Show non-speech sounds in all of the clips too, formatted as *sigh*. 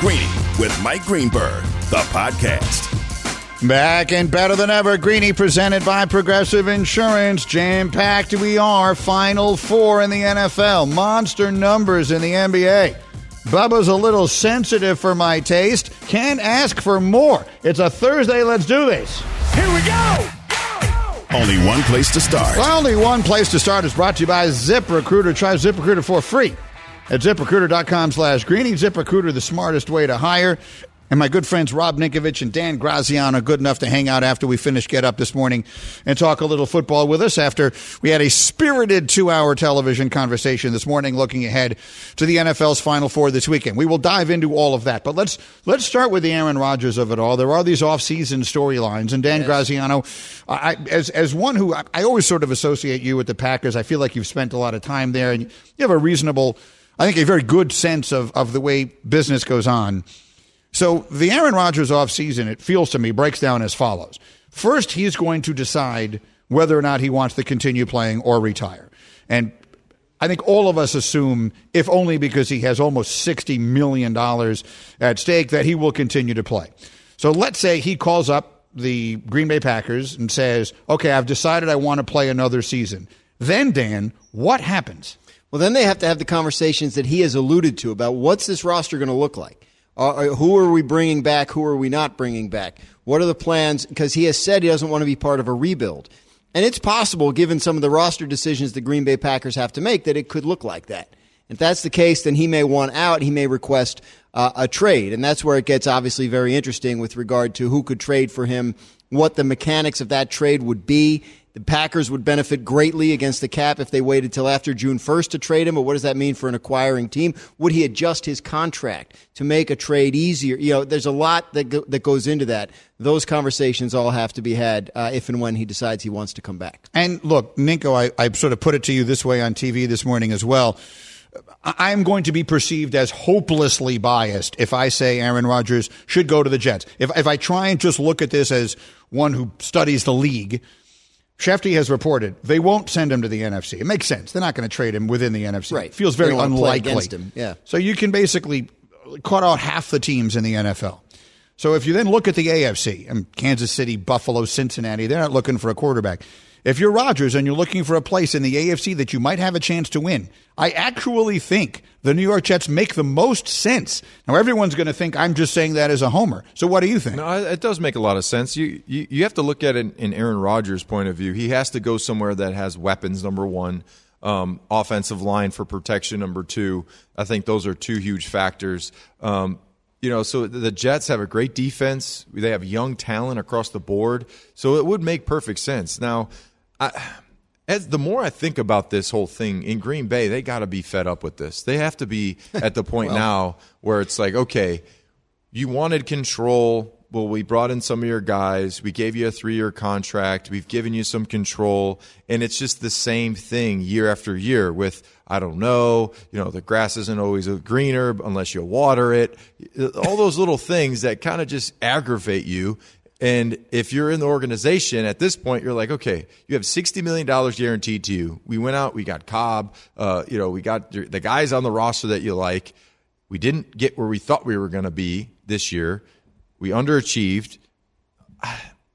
Greeny with Mike Greenberg, the podcast. Back and better than ever, Greeny presented by Progressive Insurance. Jam packed we are. Final four in the NFL. Monster numbers in the NBA. Bubba's a little sensitive for my taste. Can't ask for more. It's a Thursday. Let's do this. Here we go! Only one place to start. Well, only one place to start is brought to you by ZipRecruiter. Try ZipRecruiter for free at ziprecruiter.com slash greeny. ZipRecruiter, the smartest way to hire. And my good friends Rob Ninkovich and Dan Graziano good enough to hang out after we finish Get Up this morning and talk a little football with us after we had a spirited two hour television conversation this morning looking ahead to the NFL's Final Four this weekend. We will dive into all of that. But let's let's start with the Aaron Rodgers of it all. There are these off season storylines. And Dan yes. Graziano, I, as, as one who I, I always sort of associate you with the Packers, I feel like you've spent a lot of time there and you have a reasonable, I think a very good sense of, of the way business goes on. So the Aaron Rodgers offseason, it feels to me, breaks down as follows. First, he's going to decide whether or not he wants to continue playing or retire. And I think all of us assume, if only because he has almost $60 million at stake, that he will continue to play. So let's say he calls up the Green Bay Packers and says, okay, I've decided I want to play another season. Then, Dan, what happens? Well, then they have to have the conversations that he has alluded to about what's this roster going to look like. Uh, uh, who are we bringing back? Who are we not bringing back? What are the plans? Because he has said he doesn't want to be part of a rebuild. And it's possible, given some of the roster decisions the Green Bay Packers have to make, that it could look like that. If that's the case, then he may want out. He may request uh, a trade. And that's where it gets obviously very interesting with regard to who could trade for him, what the mechanics of that trade would be. The Packers would benefit greatly against the cap if they waited till after June 1st to trade him. But what does that mean for an acquiring team? Would he adjust his contract to make a trade easier? You know, there's a lot that go, that goes into that. Those conversations all have to be had uh, if and when he decides he wants to come back. And look, Ninko, I, I sort of put it to you this way on TV this morning as well. I'm going to be perceived as hopelessly biased if I say Aaron Rodgers should go to the Jets. If, if I try and just look at this as one who studies the league, Schefty has reported they won't send him to the NFC. It makes sense. They're not going to trade him within the NFC. Right. It feels very unlikely. Yeah. So you can basically cut out half the teams in the NFL. So if you then look at the AFC and Kansas City, Buffalo, Cincinnati, they're not looking for a quarterback. If you're Rodgers and you're looking for a place in the AFC that you might have a chance to win, I actually think the New York Jets make the most sense. Now, everyone's going to think I'm just saying that as a homer. So, what do you think? No, it does make a lot of sense. You you, you have to look at it in Aaron Rodgers' point of view. He has to go somewhere that has weapons. Number one. Um, offensive line for protection, number two. I think those are two huge factors. Um, you know, so the Jets have a great defense. They have young talent across the board. So it would make perfect sense. Now, I, as the more I think about this whole thing in Green Bay, they got to be fed up with this. They have to be at the point *laughs* well, now where it's like, okay, you wanted control. Well, we brought in some of your guys. We gave you a three year contract. We've given you some control. And it's just the same thing year after year with, I don't know, you know, the grass isn't always greener unless you water it. All those little things that kind of just aggravate you. And if you're in the organization at this point, you're like, okay, you have $60 million guaranteed to you. We went out, we got Cobb, uh, you know, we got the guys on the roster that you like. We didn't get where we thought we were going to be this year. We underachieved. *sighs*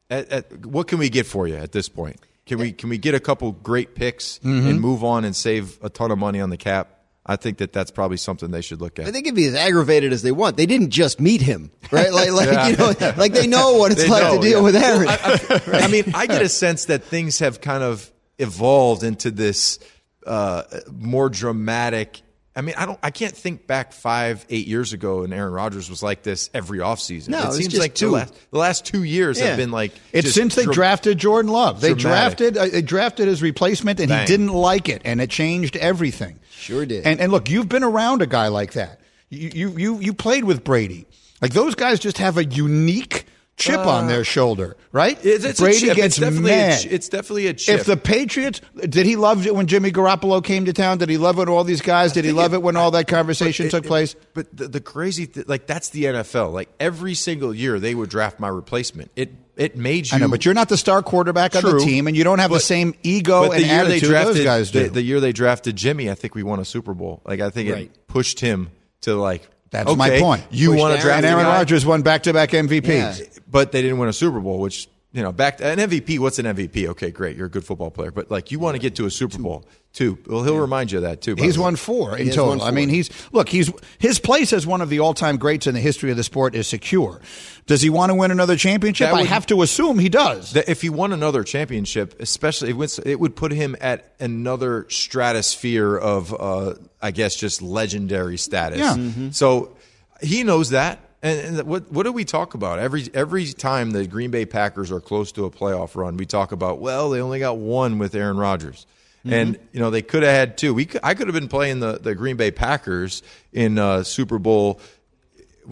At, at, what can we get for you at this point? Can we can we get a couple great picks mm-hmm. and move on and save a ton of money on the cap? I think that that's probably something they should look at. They can be as aggravated as they want. They didn't just meet him, right? Like, like yeah. you know, like they know what it's like know, to deal yeah. with Aaron. I, I, *laughs* I, mean, I get a sense that things have kind of evolved into this uh, more dramatic. I mean, I don't. I can't think back five, eight years ago, and Aaron Rodgers was like this every offseason. No, it seems like two. The last, the last two years yeah. have been like it's since they drafted Jordan Love. They dramatic. drafted uh, they drafted his replacement, and Bang. he didn't like it, and it changed everything. Sure did. And and look, you've been around a guy like that. You you you, you played with Brady. Like those guys just have a unique chip uh, on their shoulder, right? It's, it's Brady gets it's definitely mad. A, it's definitely a chip. If the Patriots, did he love it when Jimmy Garoppolo came to town? Did he love it all these guys? Did he love it, it when all that conversation took place? But the, the crazy, th- like that's the NFL. Like every single year, they would draft my replacement. It it made you. I know, but you're not the star quarterback True, on the team, and you don't have but, the same ego and attitude drafted, those guys do. The, the, year they drafted Jimmy, I think we won a Super Bowl. Like I think right. it pushed him to like That's my point. You want to draft and Aaron Rodgers won back-to-back MVPs. Yeah. but they didn't win a Super Bowl, which you know, back an MVP. What's an MVP? Okay, great, you're a good football player, but like you want to get to a Super Bowl too. Well, he'll remind you of that too. He's won four in total. won I mean, he's look. He's his place as one of the all-time greats in the history of the sport is secure. Does he want to win another championship? That I have to assume he does. If he won another championship, especially it would, it would put him at another stratosphere of, uh, I guess, just legendary status. Yeah. Mm-hmm. So he knows that. And, and what what do we talk about every every time the Green Bay Packers are close to a playoff run? We talk about well, they only got one with Aaron Rodgers, Mm-hmm. and you know they could have had two. We could, I could have been playing the the Green Bay Packers in uh, Super Bowl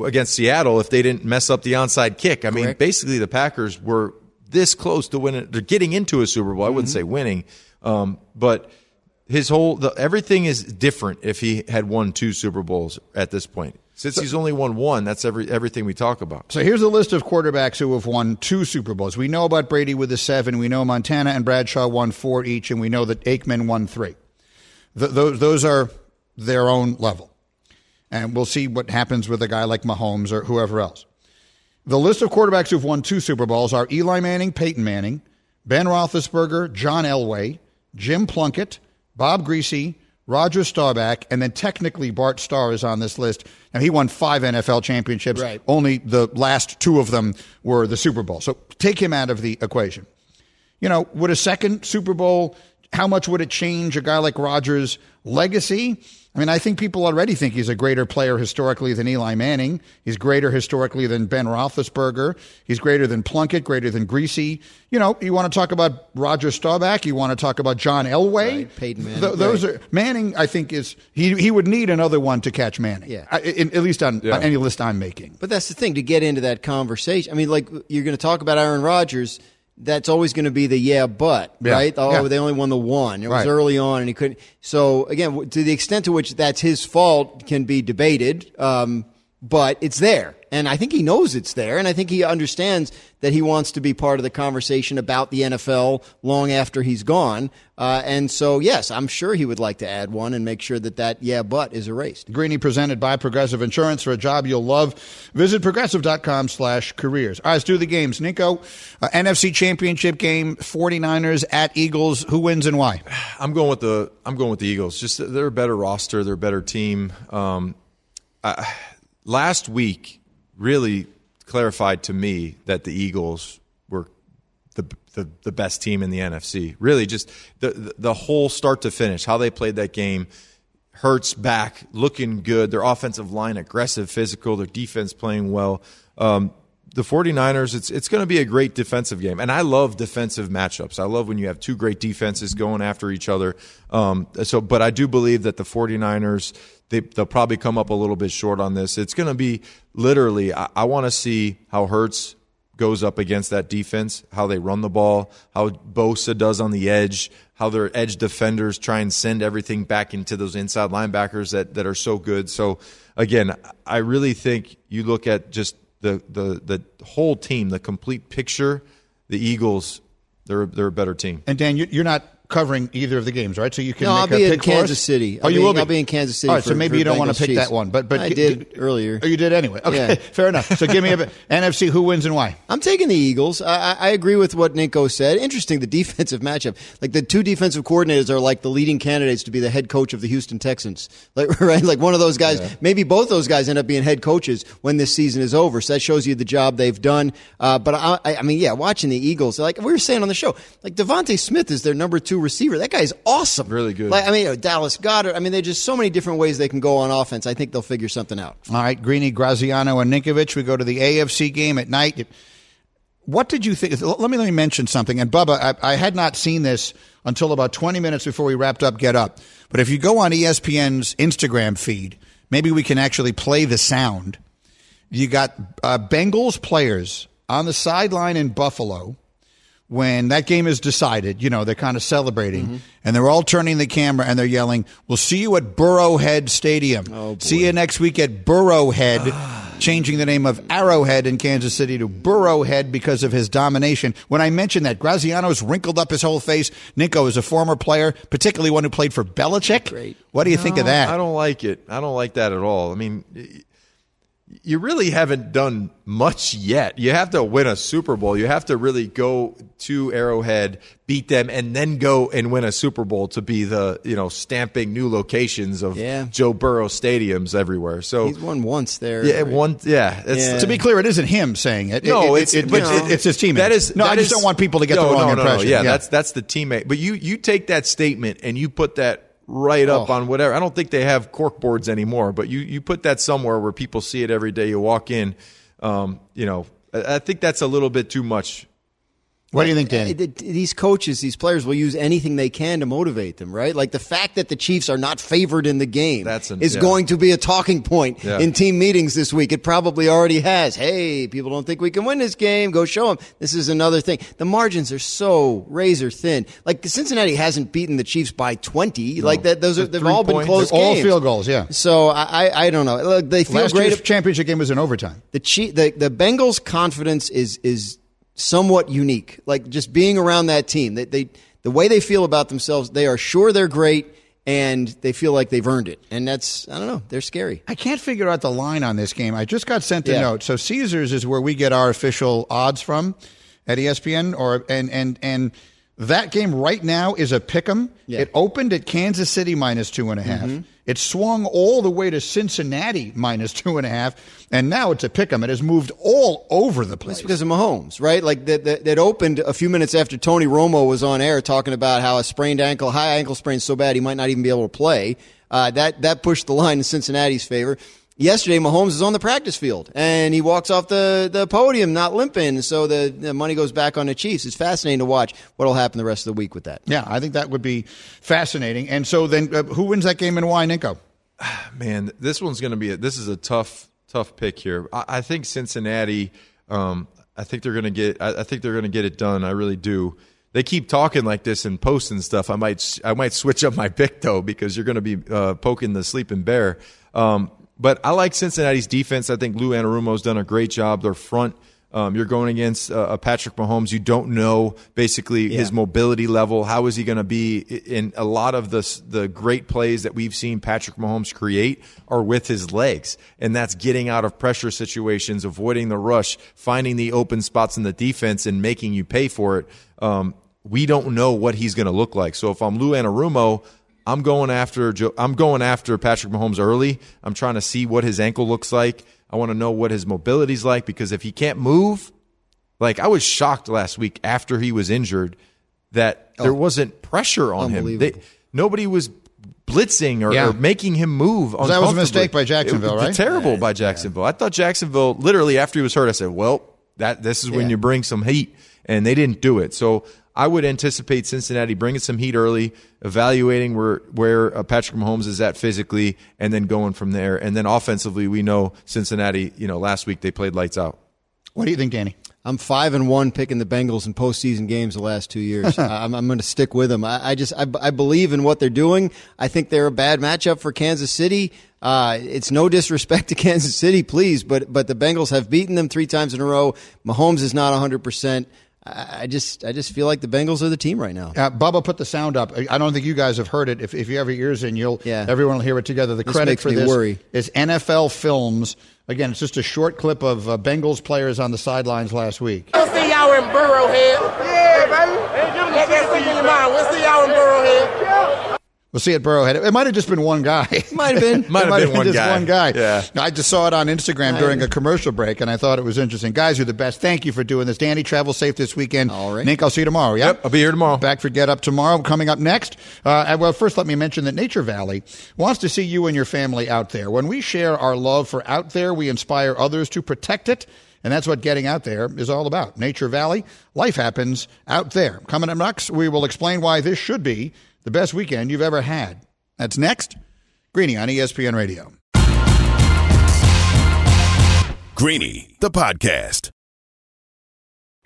against Seattle if they didn't mess up the onside kick. I mean, basically the Packers were this close to winning. They're getting into a Super Bowl. I wouldn't say winning, um, but his whole the, everything is different if he had won two Super Bowls at this point. Since he's only won one, that's every everything we talk about. So here's a list of quarterbacks who have won two Super Bowls. We know about Brady with the seven. We know Montana and Bradshaw won four each, and we know that Aikman won three. Th- those those are their own level, and we'll see what happens with a guy like Mahomes or whoever else. The list of quarterbacks who've won two Super Bowls are Eli Manning, Peyton Manning, Ben Roethlisberger, John Elway, Jim Plunkett, Bob Griese, Roger Staubach, and then technically Bart Starr is on this list. Now he won five NFL championships. Right. Only the last two of them were the Super Bowl. So take him out of the equation. You know, would a second Super Bowl, how much would it change a guy like Rodgers' legacy? I mean, I think people already think he's a greater player historically than Eli Manning. He's greater historically than Ben Roethlisberger. He's greater than Plunkett, greater than Griese. You know, you want to talk about Roger Staubach. You want to talk about John Elway. Right, Peyton Manning. Th- those Right. are Manning. I think is he he would need another one to catch Manning. Yeah. I- in- at least on, Yeah. on any list I'm making. But that's the thing to get into that conversation. I mean, like you're going to talk about Aaron Rodgers. That's always going to be the yeah, but Yeah. right. Oh, Yeah. they only won the one. It was early on, and he couldn't. So again, to the extent to which that's his fault can be debated. Um, but it's there, and I think he knows it's there, and I think he understands that he wants to be part of the conversation about the NFL long after he's gone. Uh, and so, yes, I'm sure he would like to add one and make sure that that yeah, but is erased. Greeny presented by Progressive Insurance for a job you'll love. Visit progressive.com slash careers. All right, let's do the games. Ninko, uh, NFC Championship game, 49ers at Eagles. Who wins and why? I'm going with the I'm going with the Eagles. Just they're a better roster, they're a better team. Um, I, last week really clarified to me that the Eagles were the the, the best team in the NFC. Really, just the, the the whole start to finish, how they played that game. Hurts back, looking good. Their offensive line aggressive, physical. Their defense playing well. Um, the 49ers, it's it's going to be a great defensive game. And I love defensive matchups. I love when you have two great defenses going after each other. Um, so, but I do believe that the 49ers, they, they'll probably come up a little bit short on this. It's going to be literally, I, I want to see how Hurts goes up against that defense, how they run the ball, how Bosa does on the edge, how their edge defenders try and send everything back into those inside linebackers that, that are so good. So again, I really think you look at just the, the, the whole team, the complete picture, the Eagles, they're, they're a better team. And Dan, you- you're not covering either of the games, right? So you can No, make I'll a be in for? Kansas City. Oh, I'll you be- will be. I'll be in Kansas City All right, so maybe for you don't want to Bengals pick that one, but but I did earlier. Oh, you did anyway. Okay, Yeah. fair enough. So give me a bit. *laughs* NFC. Who wins and why? I'm taking the Eagles. I, I agree with what Ninko said. Interesting, the defensive matchup. Like the two defensive coordinators are like the leading candidates to be the head coach of the Houston Texans. *laughs* Like right, like one of those guys. Maybe both those guys end up being head coaches when this season is over. So that shows you the job they've done. Uh, but I, I I mean, yeah, watching the Eagles, like we were saying on the show, like DeVonta Smith is their number two receiver. That guy's awesome. Really good. Like I mean, you know, Dallas Goedert. I mean, there's just so many different ways they can go on offense. I think they'll figure something out. All right, Greeny, Graziano, and Ninkovich. We go to the AFC game at night. What did you think? Let me let me mention something. And Bubba, I, I had not seen this until about 20 minutes before we wrapped up Get Up. But if you go on ESPN's Instagram feed, maybe we can actually play the sound. You got uh, Bengals players on the sideline in Buffalo when that game is decided, you know, they're kind of celebrating mm-hmm. and they're all turning the camera and they're yelling, We'll see you at Burrowhead Stadium. Oh, see you next week at Burrowhead, ah. changing the name of Arrowhead in Kansas City to Burrowhead because of his domination. When I mentioned that, Graziano's wrinkled up his whole face. Ninko is a former player, particularly one who played for Belichick. Great. What do you think of that? I don't like it. I don't like that at all. I mean, you really haven't done much yet. You have to win a Super Bowl. You have to really go to Arrowhead, beat them, and then go and win a Super Bowl to be the you know stamping new locations of Yeah. Joe Burrow stadiums everywhere. So He's won once there. yeah, right? one yeah. It's, Yeah. To be clear, it isn't him saying it. No, It- it's it, it, but it's, it- it's his teammate. That is no. I just is- don't want people to get no, the wrong no, no, impression. No, yeah, that's that's the teammate. But you you take that statement and you put that right up Oh. on whatever. I don't think they have cork boards anymore, but you you put that somewhere where people see it every day. You walk in, um, you know. I I think that's a little bit too much. What do you think, Danny? Uh, These coaches, these players will use anything they can to motivate them, right? Like the fact that the Chiefs are not favored in the game That's an- is yeah. going to be a talking point Yeah. in team meetings this week. It probably already has. Hey, people don't think we can win this game. Go show them. This is another thing. The margins are so razor thin. Like Cincinnati hasn't beaten the Chiefs by 20. Like that, those are, they've all been three close All games. field goals. Yeah. So I, I, I don't know. Look, they feel Last great. year's championship game was in overtime. the Chi- the the Bengals' confidence is is somewhat unique. Like just being around that team, they, they the way they feel about themselves, they are sure they're great, and they feel like they've earned it. And that's I don't know, they're scary. I can't figure out the line on this game. I just got sent a Yeah. note. So Caesars is where we get our official odds from at ESPN, or and and and that game right now is a pick'em. Yeah. It opened at Kansas City minus two and a half. It swung all the way to Cincinnati minus two and a half, and now it's a pick'em. It has moved all over the place. It's because of Mahomes, right? Like that, that, that opened a few minutes after Tony Romo was on air talking about how a sprained ankle, high ankle sprain, so bad he might not even be able to play. Uh, that that pushed the line in Cincinnati's favor. Yesterday, Mahomes is on the practice field and he walks off the, the podium not limping, so the, the money goes back on the Chiefs. It's fascinating to watch what'll happen the rest of the week with that. Yeah, I think that would be fascinating. And so then, uh, who wins that game and why, Ninko? *sighs* Man, this one's going to be a, this is a tough tough pick here. I, I think Cincinnati. Um, I think they're going to get. I, I think they're going to get it done. I really do. They keep talking like this and posting stuff. I might I might switch up my *laughs* pick though because you're going to be uh, poking the sleeping bear. Um, but I like Cincinnati's defense. I think Lou Anarumo's done a great job. Their front. Um, you're going against uh, Patrick Mahomes. You don't know basically his mobility level. How is he going to be? In a lot of the the great plays that we've seen Patrick Mahomes create are with his legs, and that's getting out of pressure situations, avoiding the rush, finding the open spots in the defense, and making you pay for it. Um, we don't know what he's going to look like. So if I'm Lou Anarumo, I'm going after Joe, I'm going after Patrick Mahomes early. I'm trying to see what his ankle looks like. I want to know what his mobility's like because if he can't move, like I was shocked last week after he was injured that oh. there wasn't pressure on him. They, nobody was blitzing or, Yeah. or making him move. that was a mistake by Jacksonville, It right? Terrible by Jacksonville. I thought Jacksonville literally after he was hurt. I said, "Well, that this is when Yeah. you bring some heat," and they didn't do it. So I would anticipate Cincinnati bringing some heat early, evaluating where where uh, Patrick Mahomes is at physically, and then going from there. And then offensively, we know Cincinnati. You know, last week they played lights out. What do you think, Danny? I'm five and one picking the Bengals in postseason games the last two years. *laughs* I'm, I'm going to stick with them. I, I just I, I believe in what they're doing. I think they're a bad matchup for Kansas City. Uh, it's no disrespect to *laughs* Kansas City, please, but but the Bengals have beaten them three times in a row. Mahomes is not 100. percent I I just I just feel like the Bengals are the team right now. Uh, Bubba put the sound up. I don't think you guys have heard it. If, if you have your ears in, you'll Yeah. everyone will hear it together. The This credit makes for me this worry. is NFL Films. Again, it's just a short clip of uh, Bengals players on the sidelines last week. We'll see y'all in Burrowhead. Yeah, baby. Let that stick in your mind. We'll see y'all in Burrowhead. We'll see at Burrowhead. It might have just been one guy. *laughs* Might have been. *laughs* Might It have been one just guy. one guy. Yeah. I just saw it on Instagram during a commercial break, and I thought it was interesting. Guys, you're the best. Thank you for doing this. Danny, travel safe this weekend. All right. Nick, I'll see you tomorrow. Yeah? Yep, I'll be here tomorrow. Back for Get Up tomorrow. Coming up next. Uh, well, first, let me mention that Nature Valley wants to see you and your family out there. When we share our love for out there, we inspire others to protect it. And that's what getting out there is all about. Nature Valley, life happens out there. Coming up next, we will explain why this should be the best weekend you've ever had. That's next. Greeny on ESPN Radio. Greeny, the podcast.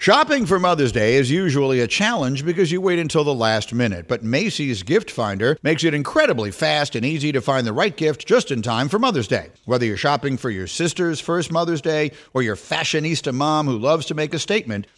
Shopping for Mother's Day is usually a challenge because you wait until the last minute, but Macy's Gift Finder makes it incredibly fast and easy to find the right gift just in time for Mother's Day. Whether you're shopping for your sister's first Mother's Day or your fashionista mom who loves to make a statement,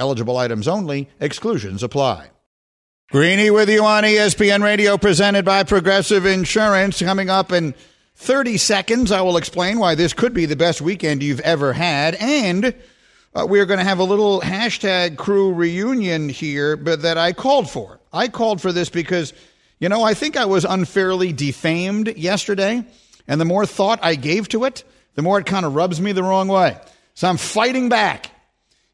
Eligible items only, exclusions apply. Greeny with you on ESPN Radio, presented by Progressive Insurance. Coming up in 30 seconds, I will explain why this could be the best weekend you've ever had. And uh, we're going to have a little hashtag crew reunion here, but that I called for. I called for this because, you know, I think I was unfairly defamed yesterday. And the more thought I gave to it, the more it kind of rubs me the wrong way. So I'm fighting back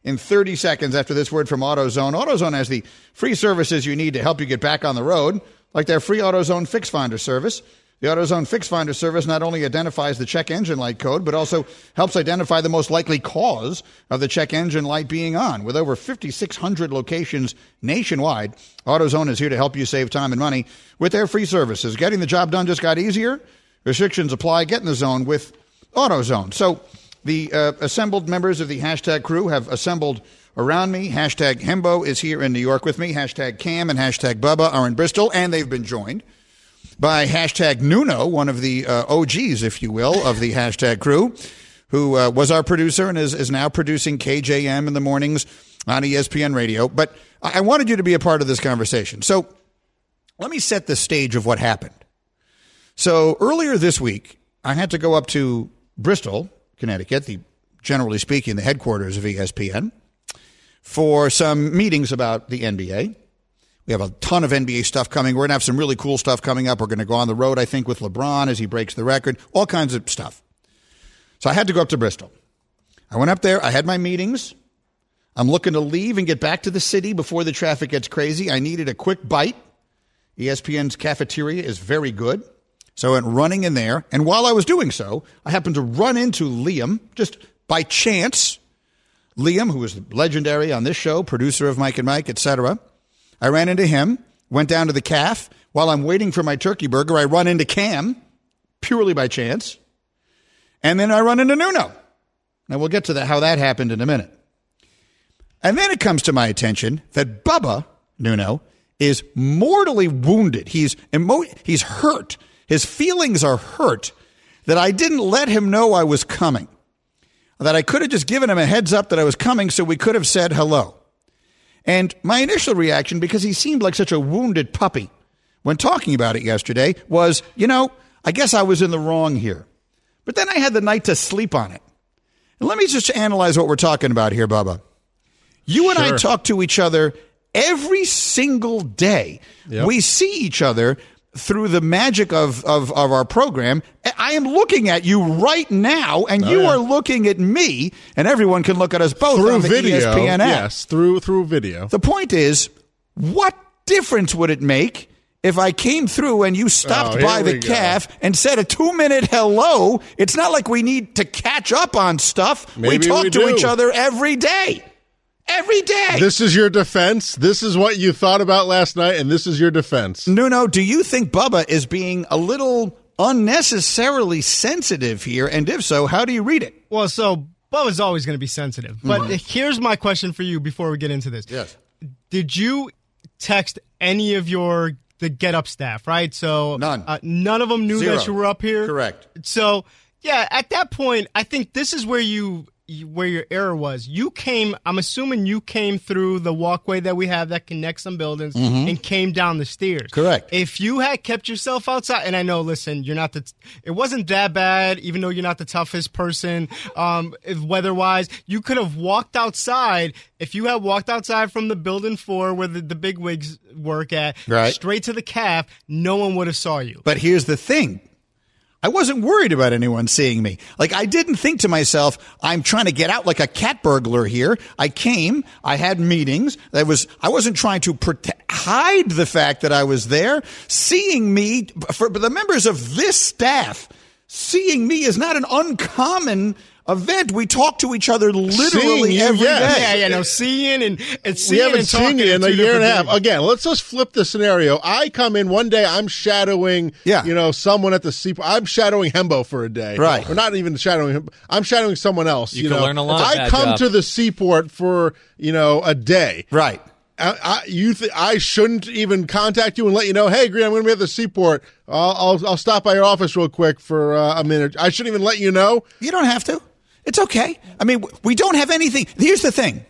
in 30 seconds after this word from AutoZone. AutoZone has the free services you need to help you get back on the road, like their free AutoZone Fix Finder service. The AutoZone Fix Finder service not only identifies the check engine light code, but also helps identify the most likely cause of the check engine light being on. With over 5,600 locations nationwide, AutoZone is here to help you save time and money with their free services. Getting the job done just got easier. Restrictions apply. Get in the zone with AutoZone. So, the uh, assembled members of the hashtag crew have assembled around me. Hashtag Hembo is here in New York with me. Hashtag Cam and hashtag Bubba are in Bristol, and they've been joined by hashtag Nuno, one of the uh, OGs, if you will, of the hashtag crew, who uh, was our producer and is, is now producing KJM in the mornings on ESPN Radio. But I I wanted you to be a part of this conversation. So let me set the stage of what happened. So earlier this week, I had to go up to Bristol, Connecticut, the generally speaking, the headquarters of ESPN, for some meetings about the NBA. We have a ton of NBA stuff coming. We're going to have some really cool stuff coming up. We're going to go on the road, I think, with LeBron as he breaks the record, all kinds of stuff. So I had to go up to Bristol. I went up there. I had my meetings. I'm looking to leave and get back to the city before the traffic gets crazy. I needed a quick bite. ESPN's cafeteria is very good. So I went running in there. And while I was doing so, I happened to run into Liam just by chance. Liam, who is legendary on this show, producer of Mike and Mike, etc. I ran into him, went down to the caf. While I'm waiting for my turkey burger, I run into Cam, purely by chance. And then I run into Nuno. Now we'll get to that, how that happened in a minute. And then it comes to my attention that Bubba Nuno is mortally wounded. He's emo- he's hurt. His feelings are hurt that I didn't let him know I was coming. That I could have just given him a heads up that I was coming so we could have said hello. And my initial reaction, because he seemed like such a wounded puppy when talking about it yesterday, was, you know, I guess I was in the wrong here. But then I had the night to sleep on it. And let me just analyze what we're talking about here, Bubba. You and I talk to each other every single day. Yep. We see each other through the magic of, of, of our program. I am looking at you right now, and oh, you Oh, yeah. are looking at me, and everyone can look at us both through video. ESPN app. Yes, through through video. The point is, what difference would it make if I came through and you stopped Oh, by the caf and said a two minute hello? It's not like we need to catch up on stuff. we talk we to each other every day. Every day. This is your defense. This is what you thought about last night, and this is your defense. Nuno, do you think Bubba is being a little unnecessarily sensitive here? And if so, how do you read it? Well, so Bubba's always going to be sensitive. But here's my question for you before we get into this. Yes. Did you text any of your the Get Up staff? Right. So None. Uh, none of them knew Zero. that you were up here. Correct. So yeah, at that point, I think this is where you you- where your error was. You came. I'm assuming you came through the walkway that we have that connects some buildings and came down the stairs. Mm-hmm. Correct. If you had kept yourself outside, and I know, listen, you're not the. It wasn't that bad, even though you're not the toughest person, um, if weather-wise. You could have walked outside. If you had walked outside from the building floor where the, the big wigs work at, Right. straight to the caf, no one would have saw you. But here's the thing. I wasn't worried about anyone seeing me. Like I didn't think to myself, I'm trying to get out like a cat burglar here. I came, I had meetings. I was I wasn't trying to prote- hide the fact that I was there. Seeing me for the members of this staff, seeing me is not an uncommon event. We talk to each other literally you, every day. yes. Yeah, yeah, no, seeing and and seeing. We seeing haven't and seen you in a year and a half. Again, let's just flip the scenario. I come in one day, I'm shadowing, Yeah. you know, someone at the seaport. I'm shadowing Hembo for a day, Right. Or not even shadowing him. I'm shadowing someone else. You You, can know, learn a lot I come job. to the seaport for you know a day, Right. I, I, you th- I shouldn't even contact you and let you know, hey, Green, I'm going to be at the seaport. I'll, I'll, I'll stop by your office real quick for uh, a minute. I shouldn't even let you know. You don't have to. It's okay. I mean, we don't have anything. Here's the thing.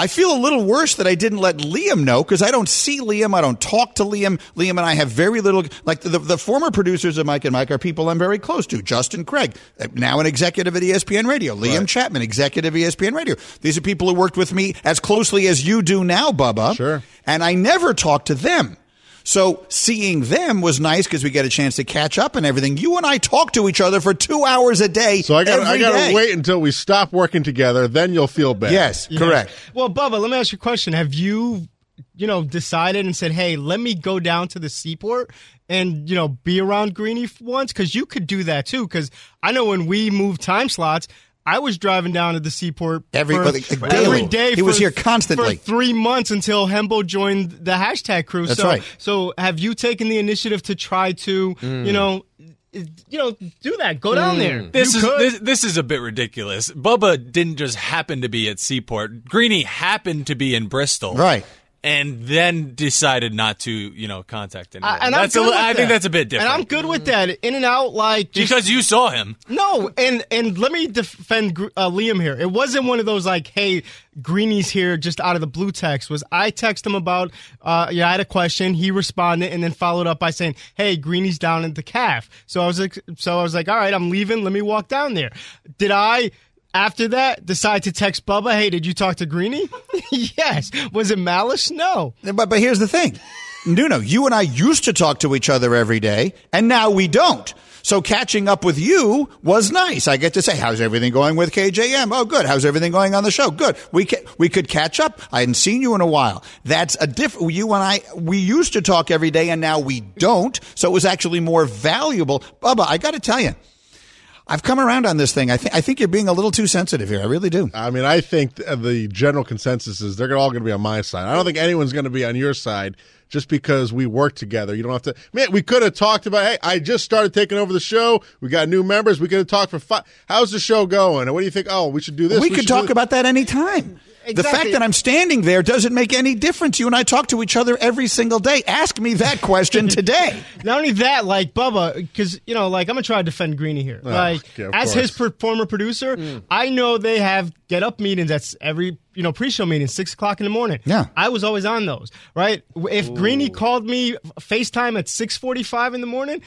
I feel a little worse that I didn't let Liam know because I don't see Liam. I don't talk to Liam. Liam and I have very little, like the, the former producers of Mike and Mike are people I'm very close to. Justin Craig, uh, now an executive at ESPN Radio. Liam Chapman, executive ESPN Radio. These are people who worked with me as closely as you do now, Bubba. Sure. And I never talked to them. So seeing them was nice because we get a chance to catch up and everything. You and I talk to each other for two hours a day. So I got I got to wait until we stop working together. Then you'll feel better. Yes, correct. Well, Bubba, let me ask you a question. Have you, you know, decided and said, hey, let me go down to the seaport and, you know, be around Greeny once? Because you could do that too. Because I know when we move time slots, I was driving down to the seaport Every- for, daily. every day. He was here constantly. for three months until Hembo joined the hashtag crew. That's so, right. So, have you taken the initiative to try to, Mm. you know, you know, do that? Go down there. This You is this, this is a bit ridiculous. Bubba didn't just happen to be at Seaport. Greeny happened to be in Bristol, Right. And then decided not to, you know, contact anyone. I- and that's a good with I think that's a bit different. And I'm good with that. In and out, like just- because you saw him. No, and and let me defend uh, Liam here. It wasn't one of those like, "Hey, Greeny's here," just out of the blue text. Was I text him about? Uh, yeah, I had a question. He responded and then followed up by saying, "Hey, Greeny's down at the caf." So I was like, so I was like, "All right, I'm leaving. Let me walk down there." Did I? After that, decide to text Bubba, hey, did you talk to Greeny? *laughs* yes. Was it malice? No. But but here's the thing, Nuno, you and I used to talk to each other every day, and now we don't. So catching up with you was nice. I get to say, "How's everything going with KJM?" Oh, good. How's everything going on the show? Good. We ca- we could catch up. I hadn't seen you in a while. That's a diff. You and I we used to talk every day, and now we don't. So it was actually more valuable. Bubba, I got to tell you. I've come around on this thing. I think I think you're being a little too sensitive here. I really do. I mean, I think uh, the general consensus is they're all going to be on my side. I don't think anyone's going to be on your side just because we work together. You don't have to. Man, we could have talked about. Hey, I just started taking over the show. We got new members. We could have talked for five. How's the show going? And what do you think? Oh, we should do this. we, could talk do- about that anytime. The fact that I'm standing there doesn't make any difference. You and I talk to each other every single day. Ask me that question *laughs* today. Not only that, like Bubba, because you know, like I'm gonna try to defend Greeny here. Oh, like yeah, of as his course. per- former producer, mm. I know they have get up meetings. That's every you know pre-show meeting, six o'clock in the morning. Yeah. I was always on those. Right. If Greeny called me FaceTime at six forty-five in the morning.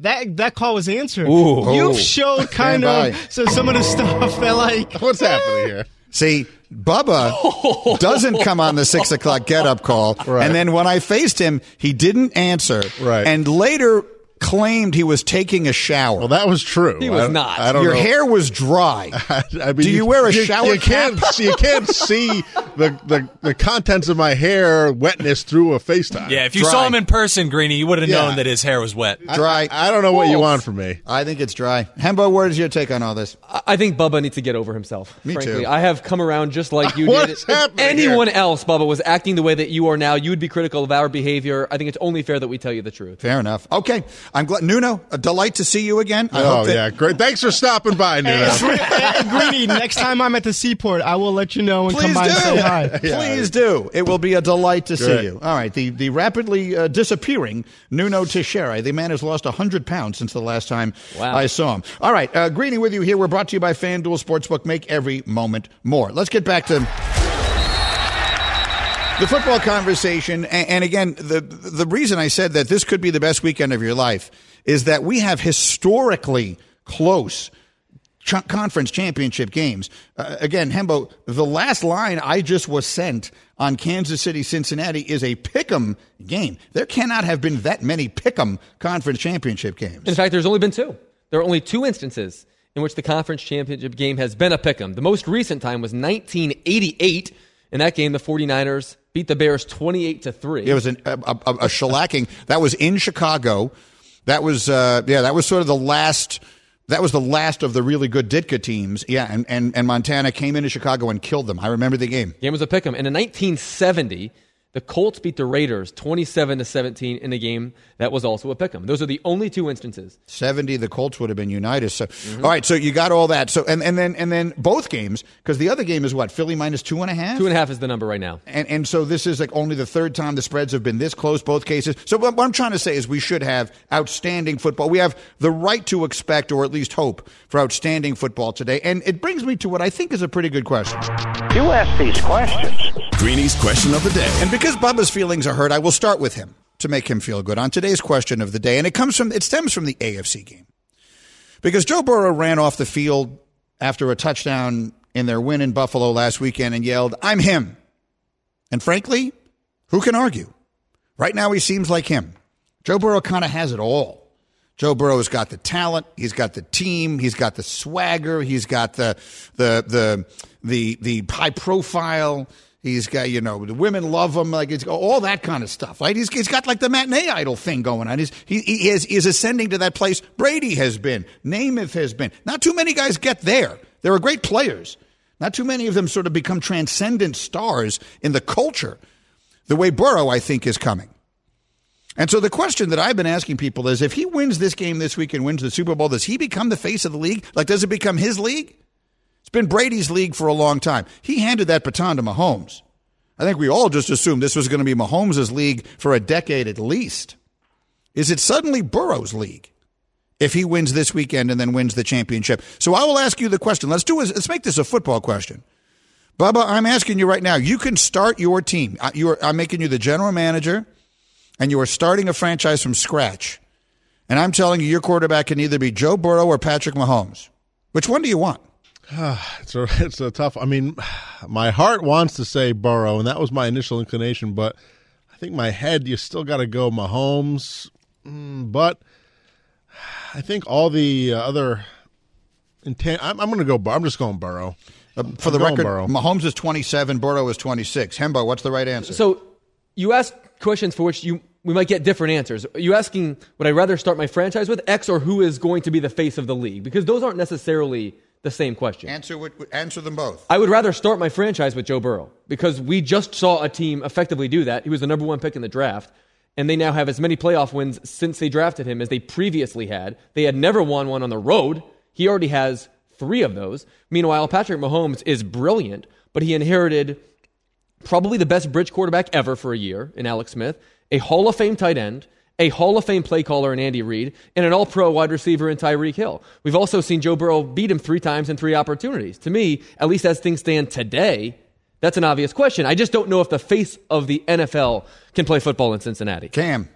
That, that call was answered. Ooh. You've Ooh. showed kind Stand of so some of the stuff that like *laughs* What's happening here? See, Bubba *laughs* doesn't come on the six o'clock get up call. Right. And then when I faced him, he didn't answer. Right. And later claimed he was taking a shower. Well, that was true. He was I don't- I don't Your know. hair was dry. *laughs* I mean, Do you wear a you, shower You can't. cap? see- You can't *laughs* see the, the the contents of my hair wetness through a FaceTime. Yeah, if you Dry. saw him in person, Greeny, you would have Yeah. known that his hair was wet. Dry. I, I don't know what you want from me. I think it's dry. Hembo, what is your take on all this? I- I think Bubba needs to get over himself. Me frankly. too. I have come around just like you What *laughs* did. is happening anyone here? else, Bubba, was acting the way that you are now, you would be critical of our behavior. I think it's only fair that we tell you the truth. Fair enough. Okay. I'm glad. Nuno, a delight to see you again. I Oh hope that- yeah, great. Thanks for stopping by, Nuno. *laughs* Hey, Greeny, next time I'm at the seaport, I will let you know and Please come by do. and say hi. *laughs* Please do. It will be a delight to see you. All right. The the rapidly uh, disappearing Nuno Teixeira. The man has lost 100 pounds since the last time Wow. I saw him. All right. Uh, Greeny with you here. We're brought to you by FanDuel Sportsbook. Make every moment more. Let's get back to the football conversation. And, again, the the reason I said that this could be the best weekend of your life is that we have historically close conference championship games. Uh, again, Hembo, the last line I just was sent on Kansas City Cincinnati is a pick'em game. There cannot have been that many pick'em conference championship games. In fact, there's only been two. There are only two instances in which the conference championship game has been a pick 'em. The most recent time was 1988. In that game, the 49ers beat the Bears 28 to 3. It was an, a, a, a shellacking. That was in Chicago. That was uh, yeah. That was sort of the last. That was the last of the really good Ditka teams. Yeah, and, and, and Montana came into Chicago and killed them. I remember the game. game was a pick 'em. And in 1970, the Colts beat the Raiders 27 to 17 in a game that was also a pick 'em. Those are the only two instances. 70 the colts would have been Unitas so all right so you got all that so and, and then and then both games because the other game is what philly minus two and a half? Two and a half is the number right now. and, and so this is like only the third time the spreads have been this close both cases so what, what i'm trying to say is we should have outstanding football we have the right to expect or at least hope for outstanding football today and it brings me to what i think is a pretty good question You ask these questions. Greeny's question of the day. and because Bubba's feelings are hurt, I will start with him to make him feel good on today's question of the day. And it comes from, it stems from the AFC game. Because Joe Burrow ran off the field after a touchdown in their win in Buffalo last weekend and yelled, I'm him. And frankly, who can argue? Right now, he seems like him. Joe Burrow kind of has it all. Joe Burrow's got the talent. He's got the team. He's got the swagger. He's got the the the the the high profile. He's got you know the women love him like it's all that kind of stuff. Right? He's, he's got like the matinee idol thing going on. He's he, he is is ascending to that place. Brady has been. Namath has been. Not too many guys get there. They were great players. Not too many of them sort of become transcendent stars in the culture. The way Burrow, I think, is coming. And so the question that I've been asking people is if he wins this game this week and wins the Super Bowl, does he become the face of the league? Like, does it become his league? It's been Brady's league for a long time. He handed that baton to Mahomes. I think we all just assumed this was going to be Mahomes' league for a decade at least. Is it suddenly Burrow's league if he wins this weekend and then wins the championship? So I will ask you the question. Let's do. A, let's make this a football question. Bubba, I'm asking you right now. You can start your team. You are, I'm making you the general manager, and you are starting a franchise from scratch. And I'm telling you, your quarterback can either be Joe Burrow or Patrick Mahomes. Which one do you want? *sighs* It's a, it's a tough. I mean, my heart wants to say Burrow, and that was my initial inclination, but I think my head, you still got to go Mahomes. Mm, but I think all the uh, other intent. I'm, I'm going to go. Bur- I'm just going Burrow. Uh, for I'm the record, Burrow. Mahomes is 27, Burrow is 26. Hembo, what's the right answer? So you ask questions for which you we might get different answers. Are you asking would I rather start my franchise with X or who is going to be the face of the league? Because those aren't necessarily the same question. answer answer them both. I would rather start my franchise with Joe Burrow because we just saw a team effectively do that. He was the number one pick in the draft, and they now have as many playoff wins since they drafted him as they previously had. They had never won one on the road. He already has three of those. Meanwhile, Patrick Mahomes is brilliant, but he inherited probably the best bridge quarterback ever for a year in Alex Smith, a Hall of Fame tight end, a Hall of Fame play caller in Andy Reid, and an all pro wide receiver in Tyreek Hill. We've also seen Joe Burrow beat him three times in three opportunities. To me, at least as things stand today, that's an obvious question. I just don't know if the face of the NFL can play football in Cincinnati. Cam.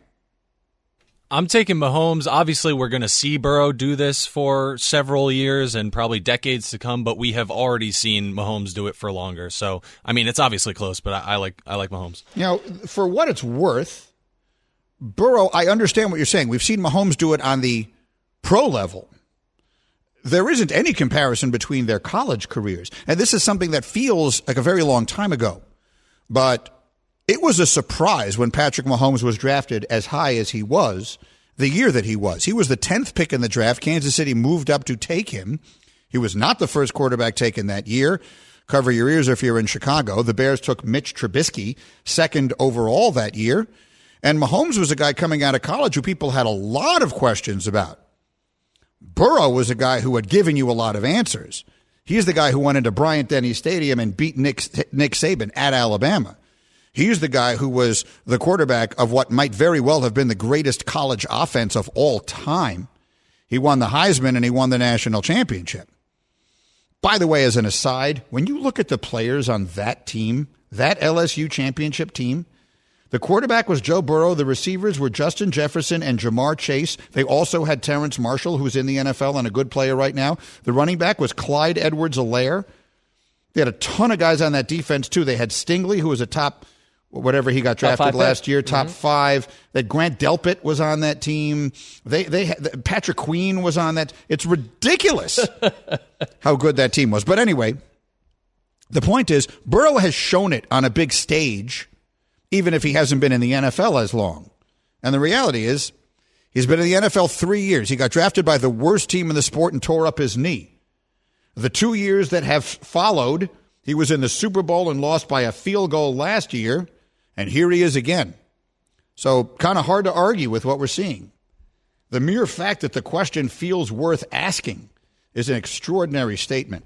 I'm taking Mahomes. Obviously, we're going to see Burrow do this for several years and probably decades to come, but we have already seen Mahomes do it for longer. So, I mean, it's obviously close, but I, I like I like Mahomes. You know, for what it's worth, Burrow, I understand what you're saying. We've seen Mahomes do it on the pro level. There isn't any comparison between their college careers. And this is something that feels like a very long time ago. but it was a surprise when Patrick Mahomes was drafted as high as he was the year that he was. He was the 10th pick in the draft. Kansas City moved up to take him. He was not the first quarterback taken that year. Cover your ears if you're in Chicago. The Bears took Mitch Trubisky second overall that year. And Mahomes was a guy coming out of college who people had a lot of questions about. Burrow was a guy who had given you a lot of answers. He's the guy who went into Bryant Denny Stadium and beat Nick, Nick Saban at Alabama. He's the guy who was the quarterback of what might very well have been the greatest college offense of all time. He won the Heisman and he won the national championship. By the way, as an aside, when you look at the players on that team, that LSU championship team, the quarterback was Joe Burrow. The receivers were Justin Jefferson and Ja'Marr Chase. They also had Terrence Marshall, who's in the NFL and a good player right now. The running back was Clyde Edwards Helaire. They had a ton of guys on that defense, too. They had Stingley, who was a top, whatever he got drafted last pick. year, top mm-hmm. five. That Grant Delpit was on that team. They, they had, Patrick Queen was on that. It's ridiculous *laughs* how good that team was. But anyway, the point is, Burrow has shown it on a big stage even if he hasn't been in the NFL as long. And the reality is, he's been in the NFL three years. He got drafted by the worst team in the sport and tore up his knee. The two years that have followed, he was in the Super Bowl and lost by a field goal last year, and here he is again. So, kind of hard to argue with what we're seeing. The mere fact that the question feels worth asking is an extraordinary statement.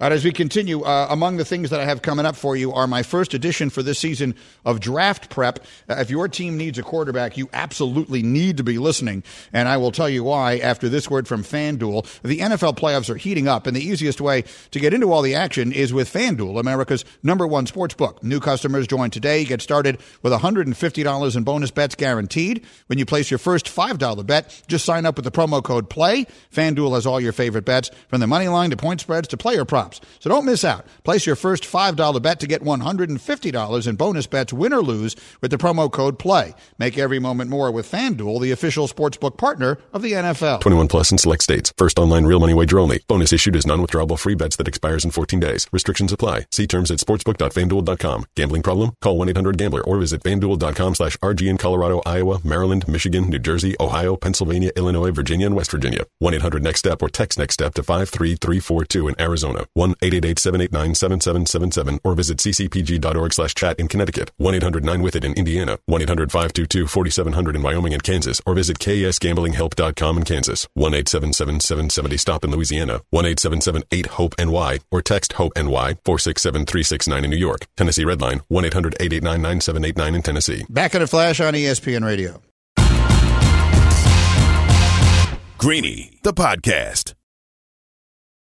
Right, as we continue, uh, among the things that I have coming up for you are my first edition for this season of Draft Prep. Uh, if your team needs a quarterback, you absolutely need to be listening, and I will tell you why after this word from FanDuel. The NFL playoffs are heating up, and the easiest way to get into all the action is with FanDuel, America's number one sports book. New customers join today. Get started with $150 in bonus bets guaranteed. When you place your first $5 bet, just sign up with the promo code PLAY. FanDuel has all your favorite bets, from the money line to point spreads to player props props. So don't miss out. Place your first $5 bet to get $150 in bonus bets, win or lose, with the promo code PLAY. Make every moment more with FanDuel, the official sportsbook partner of the NFL. 21 plus in select states. First online real money wager only. Bonus issued is non-withdrawable free bets that expires in 14 days. Restrictions apply. See terms at sportsbook.fanduel.com. Gambling problem? Call 1-800-GAMBLER or visit fanduel.com slash RG in Colorado, Iowa, Maryland, Michigan, New Jersey, Ohio, Pennsylvania, Illinois, Virginia, and West Virginia. 1-800-NEXT-STEP or text NEXT STEP to 53342 in Arizona. 1-888-789-7777 or visit ccpg.org slash chat in Connecticut. 1-800-9-WITH-IT in Indiana. 1-800-522-4700 in Wyoming and Kansas or visit ksgamblinghelp.com in Kansas. 1-877-770-STOP in Louisiana. 1-877-8-HOPE-NY or text HOPE-NY 467-369 in New York. Tennessee Redline 1-800-889-9789 in Tennessee. Back in a flash on ESPN Radio. Greeny, the podcast.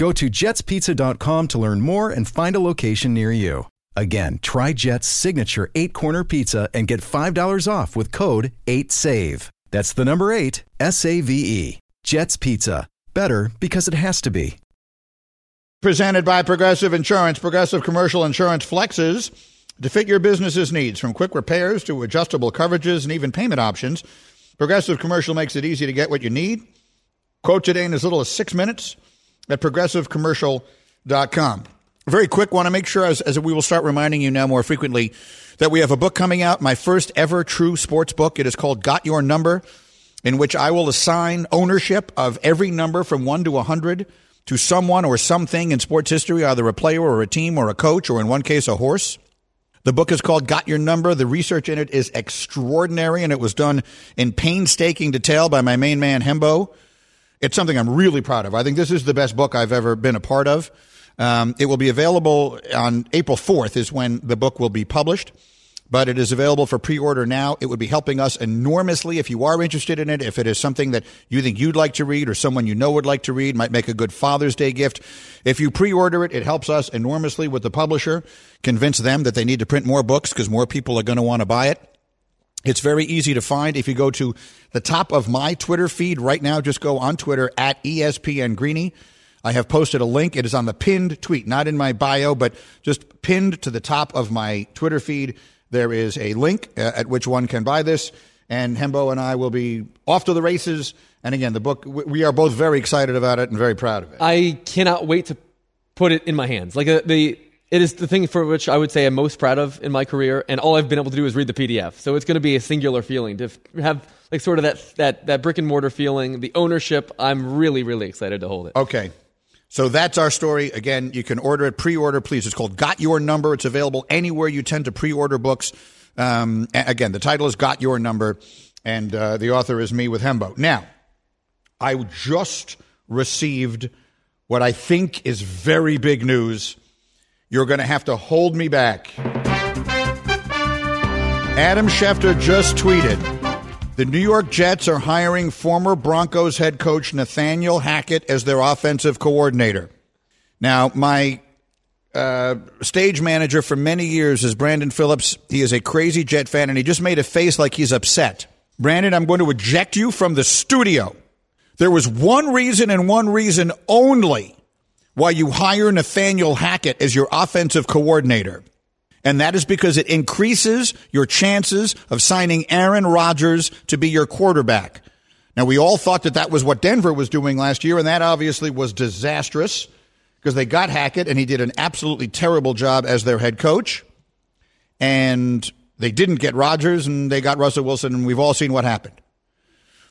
Go to jetspizza.com to learn more and find a location near you. Again, try Jet's signature eight corner pizza and get $5 off with code 8SAVE. That's the number eight, S A V E. Jet's Pizza. Better because it has to be. Presented by Progressive Insurance. Progressive Commercial Insurance flexes to fit your business's needs from quick repairs to adjustable coverages and even payment options. Progressive Commercial makes it easy to get what you need. Quote today in as little as six minutes at progressivecommercial.com. Very quick, want to make sure, as, as we will start reminding you now more frequently, that we have a book coming out, my first ever true sports book. It is called Got Your Number, in which I will assign ownership of every number from 1 to 100 to someone or something in sports history, either a player or a team or a coach, or in one case, a horse. The book is called Got Your Number. The research in it is extraordinary, and it was done in painstaking detail by my main man, Hembo. It's something I'm really proud of. I think this is the best book I've ever been a part of. Um, it will be available on April 4th, is when the book will be published but it is available for pre-order now. It would be helping us enormously if you are interested in it. If it is something that you think you'd like to read or someone you know would like to read, might make a good Father's Day gift. If you pre-order it, it helps us enormously with the publisher, convince them that they need to print more books because more people are going to want to buy it. It's very easy to find. If you go to the top of my Twitter feed right now, just go on Twitter at ESPN Greeny. I have posted a link. It is on the pinned tweet, not in my bio, but just pinned to the top of my Twitter feed. There is a link uh, at which one can buy this, and Hembo and I will be off to the races. And again, the book, we are both very excited about it and very proud of it. I cannot wait to put it in my hands. Like uh, the, it is the thing for which I would say I'm most proud of in my career, and all I've been able to do is read the PDF. So it's going to be a singular feeling to have like sort of that that that brick and mortar feeling, the ownership. I'm really really excited to hold it. Okay. So that's our story. Again, you can order it, pre-order, please. It's called Got Your Number. It's available anywhere you tend to pre-order books. Um, again, the title is Got Your Number, and uh, the author is me with Hembo. Now, I just received what I think is very big news. You're going to have to hold me back. Adam Schefter just tweeted the New York Jets are hiring former Broncos head coach Nathaniel Hackett as their offensive coordinator. Now, my uh, stage manager for many years is Brandon Phillips. He is a crazy Jet fan, and he just made a face like he's upset. Brandon, I'm going to eject you from the studio. There was one reason and one reason only why you hire Nathaniel Hackett as your offensive coordinator. And that is because it increases your chances of signing Aaron Rodgers to be your quarterback. Now, we all thought that that was what Denver was doing last year, and that obviously was disastrous because they got Hackett and he did an absolutely terrible job as their head coach. And they didn't get Rodgers and they got Russell Wilson, and we've all seen what happened.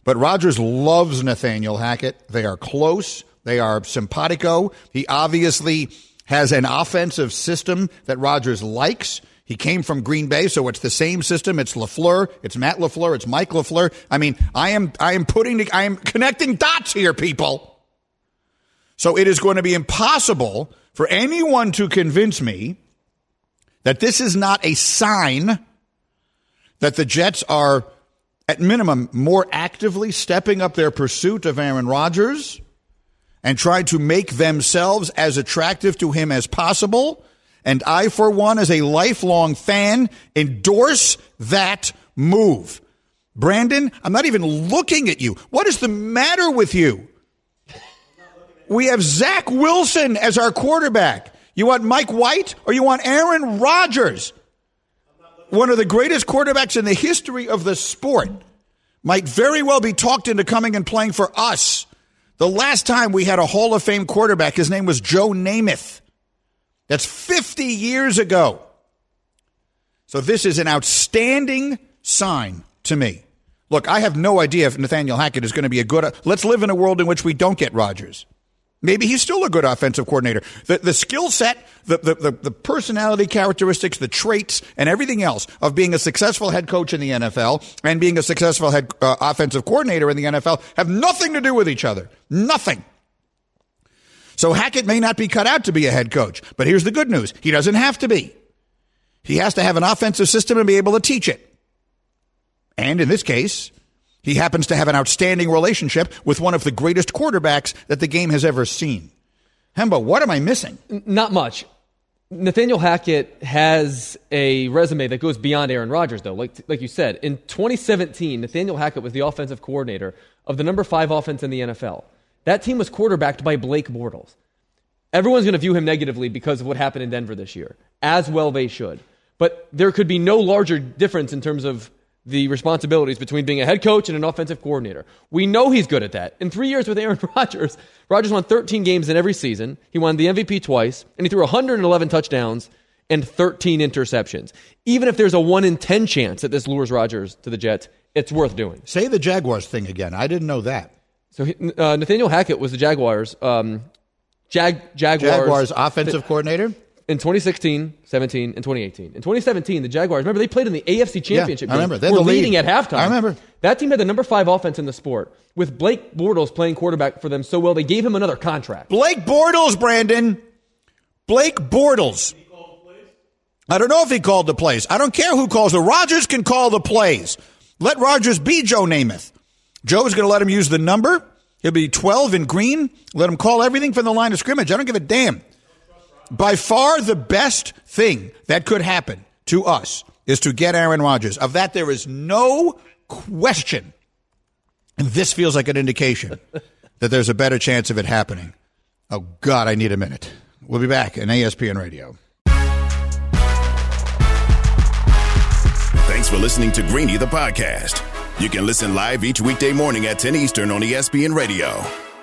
But Rodgers loves Nathaniel Hackett. They are close. They are simpatico. He obviously has an offensive system that Rodgers likes. He came from Green Bay, so it's the same system. It's LaFleur, it's Matt LaFleur, it's Mike LaFleur. I mean, I am I am putting I am connecting dots here, people. So it is going to be impossible for anyone to convince me that this is not a sign that the Jets are at minimum more actively stepping up their pursuit of Aaron Rodgers and try to make themselves as attractive to him as possible. And I, for one, as a lifelong fan, endorse that move. Brandon, I'm not even looking at you. What is the matter with you? We have Zach Wilson as our quarterback. You want Mike White or you want Aaron Rodgers? One of the greatest quarterbacks in the history of the sport might very well be talked into coming and playing for us. The last time we had a Hall of Fame quarterback, his name was Joe Namath. That's 50 years ago. So this is an outstanding sign to me. Look, I have no idea if Nathaniel Hackett is going to be a good. Let's live in a world in which we don't get Rodgers. Maybe he's still a good offensive coordinator. The, the skill set, the, the, the, personality characteristics, the traits, and everything else of being a successful head coach in the NFL and being a successful head uh, offensive coordinator in the NFL have nothing to do with each other. Nothing. So Hackett may not be cut out to be a head coach, but here's the good news. He doesn't have to be. He has to have an offensive system and be able to teach it. And in this case, he happens to have an outstanding relationship with one of the greatest quarterbacks that the game has ever seen. Hembo, what am I missing? Not much. Nathaniel Hackett has a resume that goes beyond Aaron Rodgers, though. Like, like you said, in 2017, Nathaniel Hackett was the offensive coordinator of the number five offense in the NFL. That team was quarterbacked by Blake Bortles. Everyone's going to view him negatively because of what happened in Denver this year, as well they should. But there could be no larger difference in terms of the responsibilities between being a head coach and an offensive coordinator. We know he's good at that. In three years with Aaron *laughs* Rodgers, Rodgers won 13 games in every season. He won the MVP twice, and he threw 111 touchdowns and 13 interceptions. Even if there's a 1 in 10 chance that this lures Rodgers to the Jets, it's worth doing. Say the Jaguars thing again. I didn't know that. So uh, Nathaniel Hackett was the Jaguars. Um, Jag, Jaguars, Jaguars offensive coordinator? In 2016, 17, and 2018. In 2017, the Jaguars, remember, they played in the AFC Championship yeah, I remember. They're Were the lead. leading at halftime. I remember. That team had the number five offense in the sport, with Blake Bortles playing quarterback for them so well, they gave him another contract. Blake Bortles, Brandon. Blake Bortles. I don't know if he called the plays. I don't care who calls the. Rodgers can call the plays. Let Rodgers be Joe Namath. Joe is going to let him use the number. He'll be 12 in green. Let him call everything from the line of scrimmage. I don't give a damn. By far the best thing that could happen to us is to get Aaron Rodgers. Of that, there is no question. And this feels like an indication *laughs* that there's a better chance of it happening. Oh, God, I need a minute. We'll be back on ESPN Radio. Thanks for listening to Greeny the podcast. You can listen live each weekday morning at 10 Eastern on ESPN Radio.